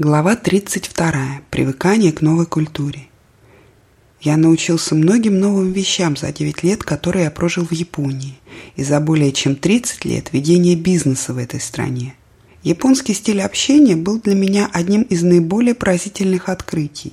Глава 32. Привыкание к новой культуре. Я научился многим новым вещам за 9 лет, которые я прожил в Японии, и за более чем 30 лет ведения бизнеса в этой стране. Японский стиль общения был для меня одним из наиболее поразительных открытий.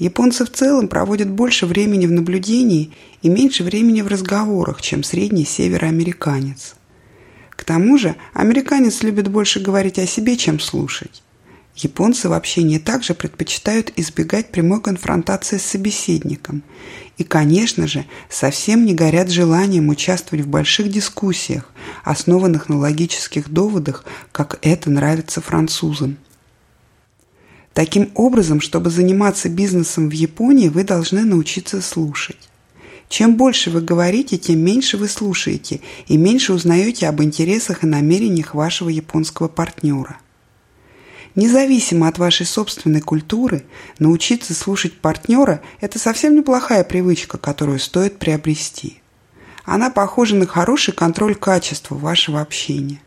Японцы в целом проводят больше времени в наблюдении и меньше времени в разговорах, чем средний североамериканец. К тому же, американец любит больше говорить о себе, чем слушать. Японцы в общении также предпочитают избегать прямой конфронтации с собеседником и, конечно же, совсем не горят желанием участвовать в больших дискуссиях, основанных на логических доводах, как это нравится французам. Таким образом, чтобы заниматься бизнесом в Японии, вы должны научиться слушать. Чем больше вы говорите, тем меньше вы слушаете и меньше узнаете об интересах и намерениях вашего японского партнера. Независимо от вашей собственной культуры, научиться слушать партнера – это совсем неплохая привычка, которую стоит приобрести. Она похожа на хороший контроль качества вашего общения.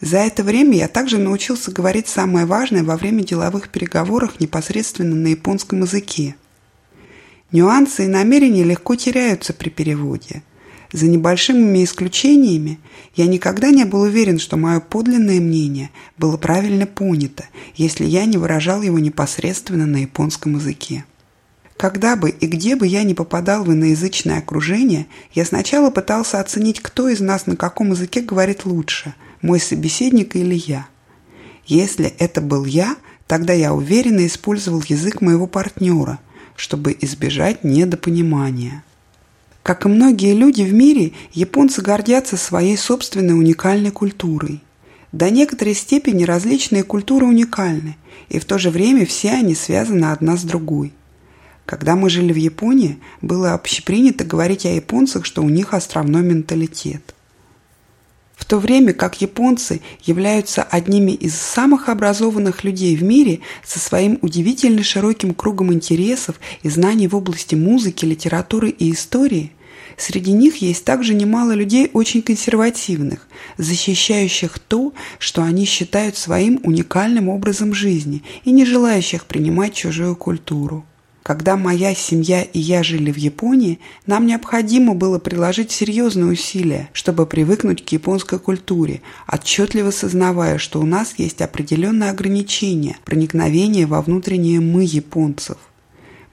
За это время я также научился говорить самое важное во время деловых переговоров непосредственно на японском языке. Нюансы и намерения легко теряются при переводе – за небольшими исключениями я никогда не был уверен, что мое подлинное мнение было правильно понято, если я не выражал его непосредственно на японском языке. Когда бы и где бы я ни попадал в иноязычное окружение, я сначала пытался оценить, кто из нас на каком языке говорит лучше, мой собеседник или я. Если это был я, тогда я уверенно использовал язык моего партнера, чтобы избежать недопонимания. Как и многие люди в мире, японцы гордятся своей собственной уникальной культурой. До некоторой степени различные культуры уникальны, и в то же время все они связаны одна с другой. Когда мы жили в Японии, было общепринято говорить о японцах, что у них островной менталитет. В то время как японцы являются одними из самых образованных людей в мире со своим удивительно широким кругом интересов и знаний в области музыки, литературы и истории, среди них есть также немало людей очень консервативных, защищающих то, что они считают своим уникальным образом жизни и не желающих принимать чужую культуру. Когда моя семья и я жили в Японии, нам необходимо было приложить серьезные усилия, чтобы привыкнуть к японской культуре, отчетливо сознавая, что у нас есть определенные ограничения проникновения во внутреннее «мы» японцев.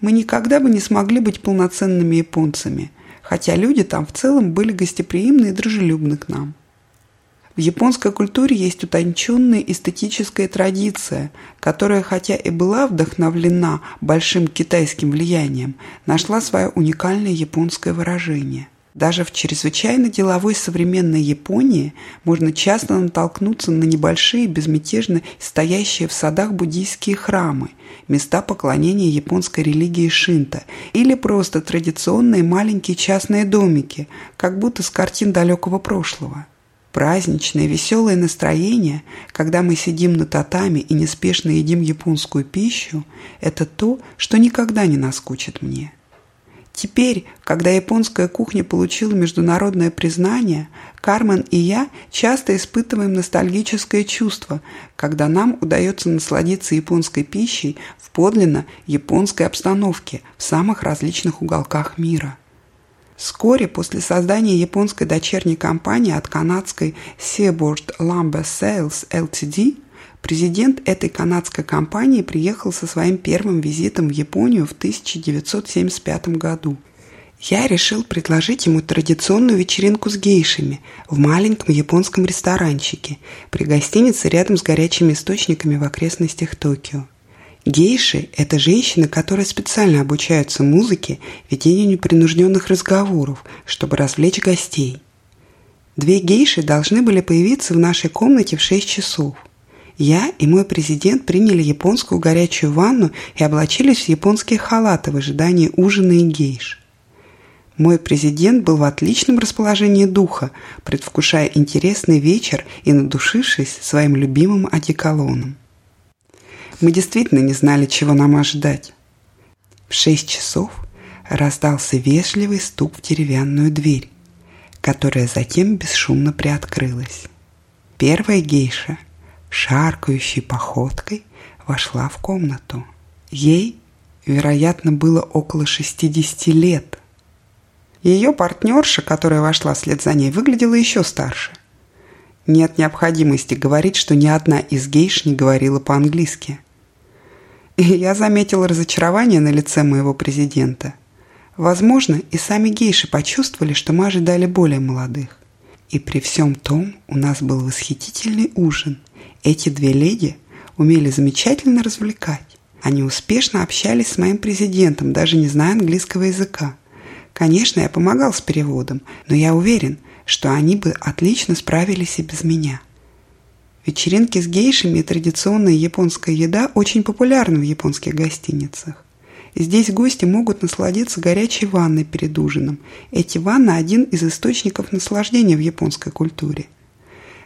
Мы никогда бы не смогли быть полноценными японцами, хотя люди там в целом были гостеприимны и дружелюбны к нам. В японской культуре есть утонченная эстетическая традиция, которая, хотя и была вдохновлена большим китайским влиянием, нашла свое уникальное японское выражение. Даже в чрезвычайно деловой современной Японии можно часто натолкнуться на небольшие, безмятежно стоящие в садах буддийские храмы, места поклонения японской религии шинто или просто традиционные маленькие частные домики, как будто с картин далекого прошлого. Праздничное, веселое настроение, когда мы сидим на татами и неспешно едим японскую пищу, это то, что никогда не наскучит мне. Теперь, когда японская кухня получила международное признание, Кармен и я часто испытываем ностальгическое чувство, когда нам удается насладиться японской пищей в подлинно японской обстановке в самых различных уголках мира. Вскоре после создания японской дочерней компании от канадской Seaboard Lumber Sales Ltd. президент этой канадской компании приехал со своим первым визитом в Японию в 1975 году. Я решил предложить ему традиционную вечеринку с гейшами в маленьком японском ресторанчике при гостинице рядом с горячими источниками в окрестностях Токио. Гейши – это женщины, которые специально обучаются музыке, ведению непринужденных разговоров, чтобы развлечь гостей. Две гейши должны были появиться в нашей комнате в 6 часов. Я и мой президент приняли японскую горячую ванну и облачились в японские халаты в ожидании ужина и гейш. Мой президент был в отличном расположении духа, предвкушая интересный вечер и надушившись своим любимым одеколоном. Мы действительно не знали, чего нам ожидать. В шесть часов раздался вежливый стук в деревянную дверь, которая затем бесшумно приоткрылась. Первая гейша, шаркающей походкой вошла в комнату. Ей, вероятно, было около 60 лет. Ее партнерша, которая вошла вслед за ней, выглядела еще старше. Нет необходимости говорить, что ни одна из гейш не говорила по-английски. И я заметила разочарование на лице моего президента. Возможно, и сами гейши почувствовали, что мы ожидали более молодых. И при всем том у нас был восхитительный ужин. Эти две леди умели замечательно развлекать. Они успешно общались с моим президентом, даже не зная английского языка. Конечно, я помогал с переводом, но я уверен, что они бы отлично справились и без меня. Вечеринки с гейшами и традиционная японская еда очень популярны в японских гостиницах. Здесь гости могут насладиться горячей ванной перед ужином. Эти ванны – один из источников наслаждения в японской культуре.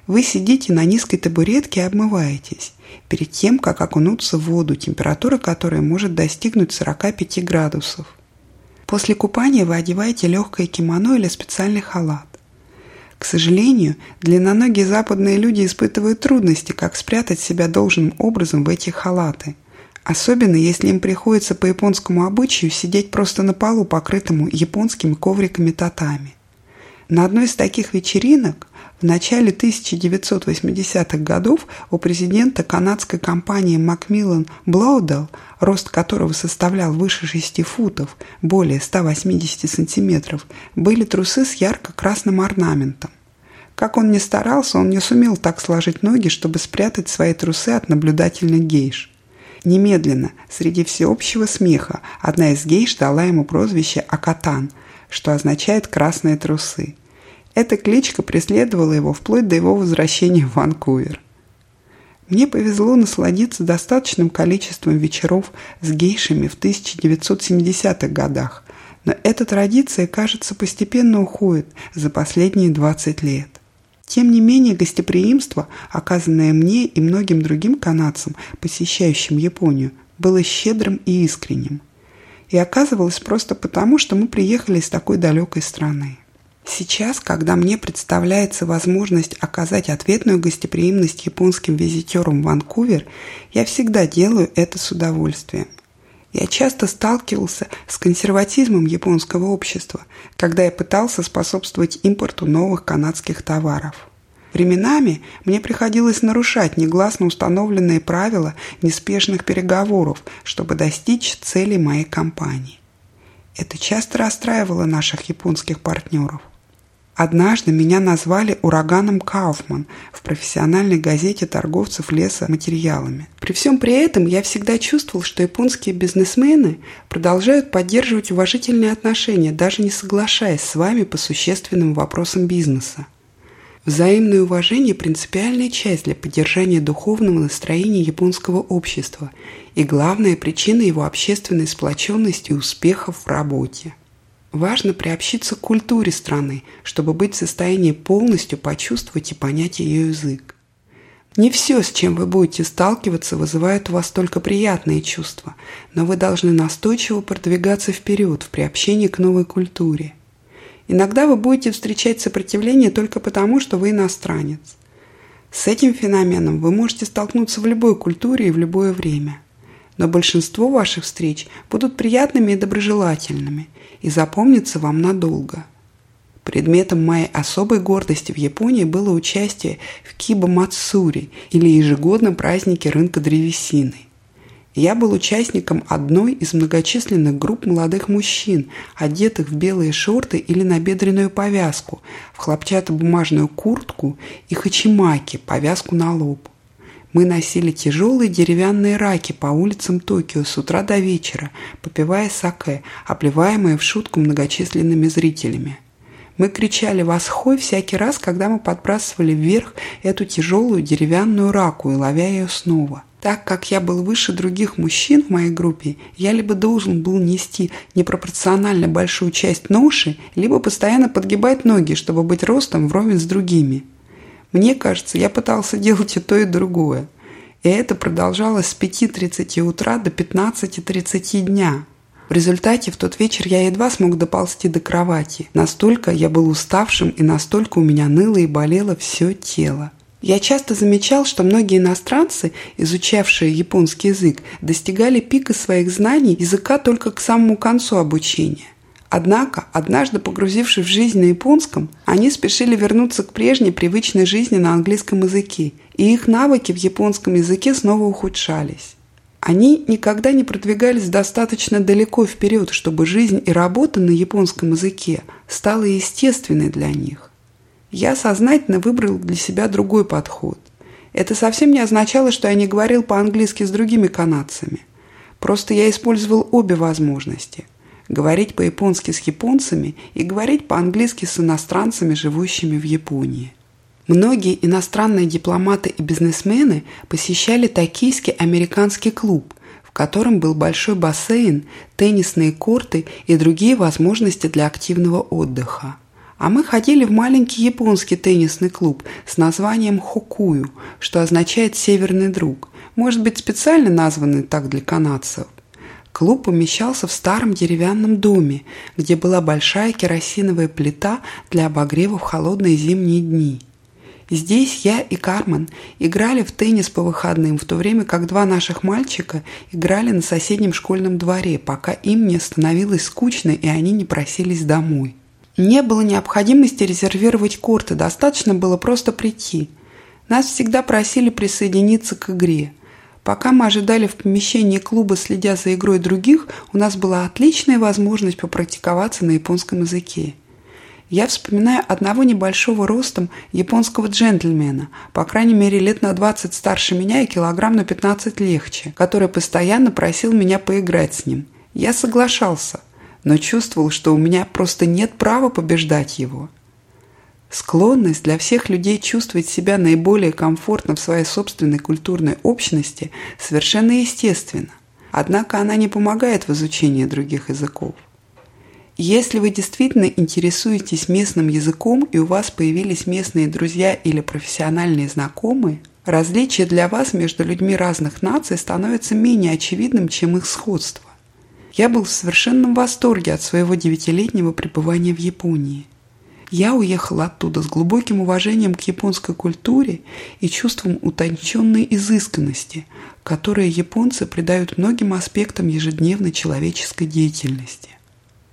Вы сидите на низкой табуретке и обмываетесь, перед тем, как окунуться в воду, температура которой может достигнуть 45 градусов. После купания вы одеваете легкое кимоно или специальный халат. К сожалению, длинноногие западные люди испытывают трудности, как спрятать себя должным образом в эти халаты – Особенно, если им приходится по японскому обычаю сидеть просто на полу, покрытому японскими ковриками татами. На одной из таких вечеринок в начале 1980-х годов у президента канадской компании Macmillan Блоудел, рост которого составлял выше 6 футов, более 180 сантиметров, были трусы с ярко-красным орнаментом. Как он ни старался, он не сумел так сложить ноги, чтобы спрятать свои трусы от наблюдательных гейш. Немедленно, среди всеобщего смеха, одна из гейш дала ему прозвище Акатан, что означает «красные трусы». Эта кличка преследовала его вплоть до его возвращения в Ванкувер. Мне повезло насладиться достаточным количеством вечеров с гейшами в 1970-х годах, но эта традиция, кажется, постепенно уходит за последние 20 лет. Тем не менее, гостеприимство, оказанное мне и многим другим канадцам, посещающим Японию, было щедрым и искренним. И оказывалось просто потому, что мы приехали из такой далекой страны. Сейчас, когда мне представляется возможность оказать ответную гостеприимность японским визитерам в Ванкувер, я всегда делаю это с удовольствием – я часто сталкивался с консерватизмом японского общества, когда я пытался способствовать импорту новых канадских товаров. Временами мне приходилось нарушать негласно установленные правила неспешных переговоров, чтобы достичь целей моей компании. Это часто расстраивало наших японских партнеров. Однажды меня назвали ураганом Кауфман в профессиональной газете торговцев лесоматериалами. При всем при этом я всегда чувствовал, что японские бизнесмены продолжают поддерживать уважительные отношения, даже не соглашаясь с вами по существенным вопросам бизнеса. Взаимное уважение – принципиальная часть для поддержания духовного настроения японского общества и главная причина его общественной сплоченности и успехов в работе. Важно приобщиться к культуре страны, чтобы быть в состоянии полностью почувствовать и понять ее язык. Не все, с чем вы будете сталкиваться, вызывает у вас только приятные чувства, но вы должны настойчиво продвигаться вперед в приобщении к новой культуре. Иногда вы будете встречать сопротивление только потому, что вы иностранец. С этим феноменом вы можете столкнуться в любой культуре и в любое время. Но большинство ваших встреч будут приятными и доброжелательными – и запомнится вам надолго. Предметом моей особой гордости в Японии было участие в Киба Мацури или ежегодном празднике рынка древесины. Я был участником одной из многочисленных групп молодых мужчин, одетых в белые шорты или набедренную повязку, в хлопчатобумажную куртку и хачимаки, повязку на лоб. Мы носили тяжелые деревянные раки по улицам Токио с утра до вечера, попивая саке, обливаемые в шутку многочисленными зрителями. Мы кричали «Восхой!» всякий раз, когда мы подбрасывали вверх эту тяжелую деревянную раку и ловя ее снова. Так как я был выше других мужчин в моей группе, я либо должен был нести непропорционально большую часть ноши, либо постоянно подгибать ноги, чтобы быть ростом вровень с другими. Мне кажется, я пытался делать и то, и другое. И это продолжалось с 5.30 утра до 15.30 дня. В результате в тот вечер я едва смог доползти до кровати. Настолько я был уставшим и настолько у меня ныло и болело все тело. Я часто замечал, что многие иностранцы, изучавшие японский язык, достигали пика своих знаний языка только к самому концу обучения. Однако, однажды погрузившись в жизнь на японском, они спешили вернуться к прежней привычной жизни на английском языке, и их навыки в японском языке снова ухудшались. Они никогда не продвигались достаточно далеко вперед, чтобы жизнь и работа на японском языке стала естественной для них. Я сознательно выбрал для себя другой подход. Это совсем не означало, что я не говорил по-английски с другими канадцами. Просто я использовал обе возможности – говорить по-японски с японцами и говорить по-английски с иностранцами, живущими в Японии. Многие иностранные дипломаты и бизнесмены посещали токийский американский клуб, в котором был большой бассейн, теннисные корты и другие возможности для активного отдыха. А мы ходили в маленький японский теннисный клуб с названием Хокую, что означает «северный друг», может быть, специально названный так для канадцев. Клуб помещался в старом деревянном доме, где была большая керосиновая плита для обогрева в холодные зимние дни. Здесь я и Кармен играли в теннис по выходным, в то время как два наших мальчика играли на соседнем школьном дворе, пока им не становилось скучно и они не просились домой. Не было необходимости резервировать корты, достаточно было просто прийти. Нас всегда просили присоединиться к игре. Пока мы ожидали в помещении клуба, следя за игрой других, у нас была отличная возможность попрактиковаться на японском языке. Я вспоминаю одного небольшого ростом японского джентльмена, по крайней мере лет на 20 старше меня и килограмм на 15 легче, который постоянно просил меня поиграть с ним. Я соглашался – но чувствовал, что у меня просто нет права побеждать его. Склонность для всех людей чувствовать себя наиболее комфортно в своей собственной культурной общности совершенно естественна, однако она не помогает в изучении других языков. Если вы действительно интересуетесь местным языком и у вас появились местные друзья или профессиональные знакомые, различие для вас между людьми разных наций становится менее очевидным, чем их сходство. Я был в совершенном восторге от своего девятилетнего пребывания в Японии. Я уехал оттуда с глубоким уважением к японской культуре и чувством утонченной изысканности, которые японцы придают многим аспектам ежедневной человеческой деятельности.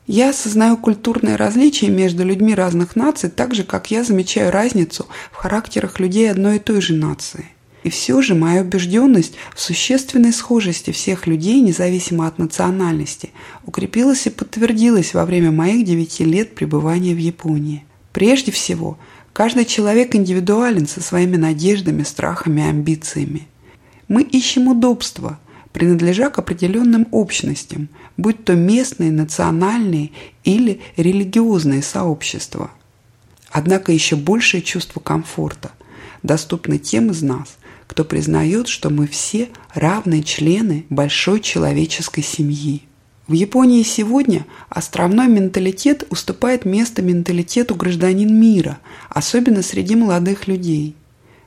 Я осознаю культурные различия между людьми разных наций так же, как я замечаю разницу в характерах людей одной и той же нации – и все же моя убежденность в существенной схожести всех людей, независимо от национальности, укрепилась и подтвердилась во время моих девяти лет пребывания в Японии. Прежде всего, каждый человек индивидуален со своими надеждами, страхами, амбициями. Мы ищем удобства, принадлежа к определенным общностям, будь то местные, национальные или религиозные сообщества. Однако еще большее чувство комфорта доступно тем из нас, кто признает, что мы все равные члены большой человеческой семьи. В Японии сегодня островной менталитет уступает место менталитету гражданин мира, особенно среди молодых людей.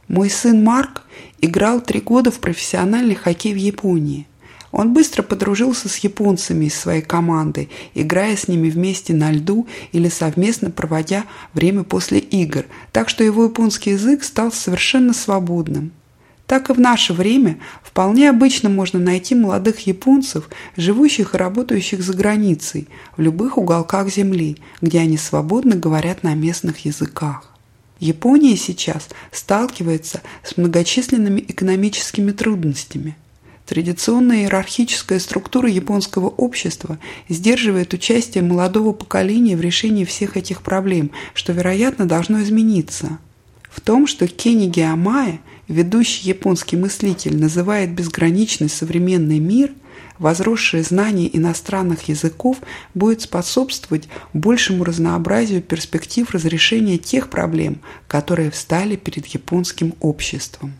Мой сын Марк играл три года в профессиональный хоккей в Японии. Он быстро подружился с японцами из своей команды, играя с ними вместе на льду или совместно проводя время после игр, так что его японский язык стал совершенно свободным так и в наше время вполне обычно можно найти молодых японцев, живущих и работающих за границей, в любых уголках Земли, где они свободно говорят на местных языках. Япония сейчас сталкивается с многочисленными экономическими трудностями. Традиционная иерархическая структура японского общества сдерживает участие молодого поколения в решении всех этих проблем, что, вероятно, должно измениться. В том, что Кенниги Амая – ведущий японский мыслитель называет безграничный современный мир, возросшее знание иностранных языков будет способствовать большему разнообразию перспектив разрешения тех проблем, которые встали перед японским обществом.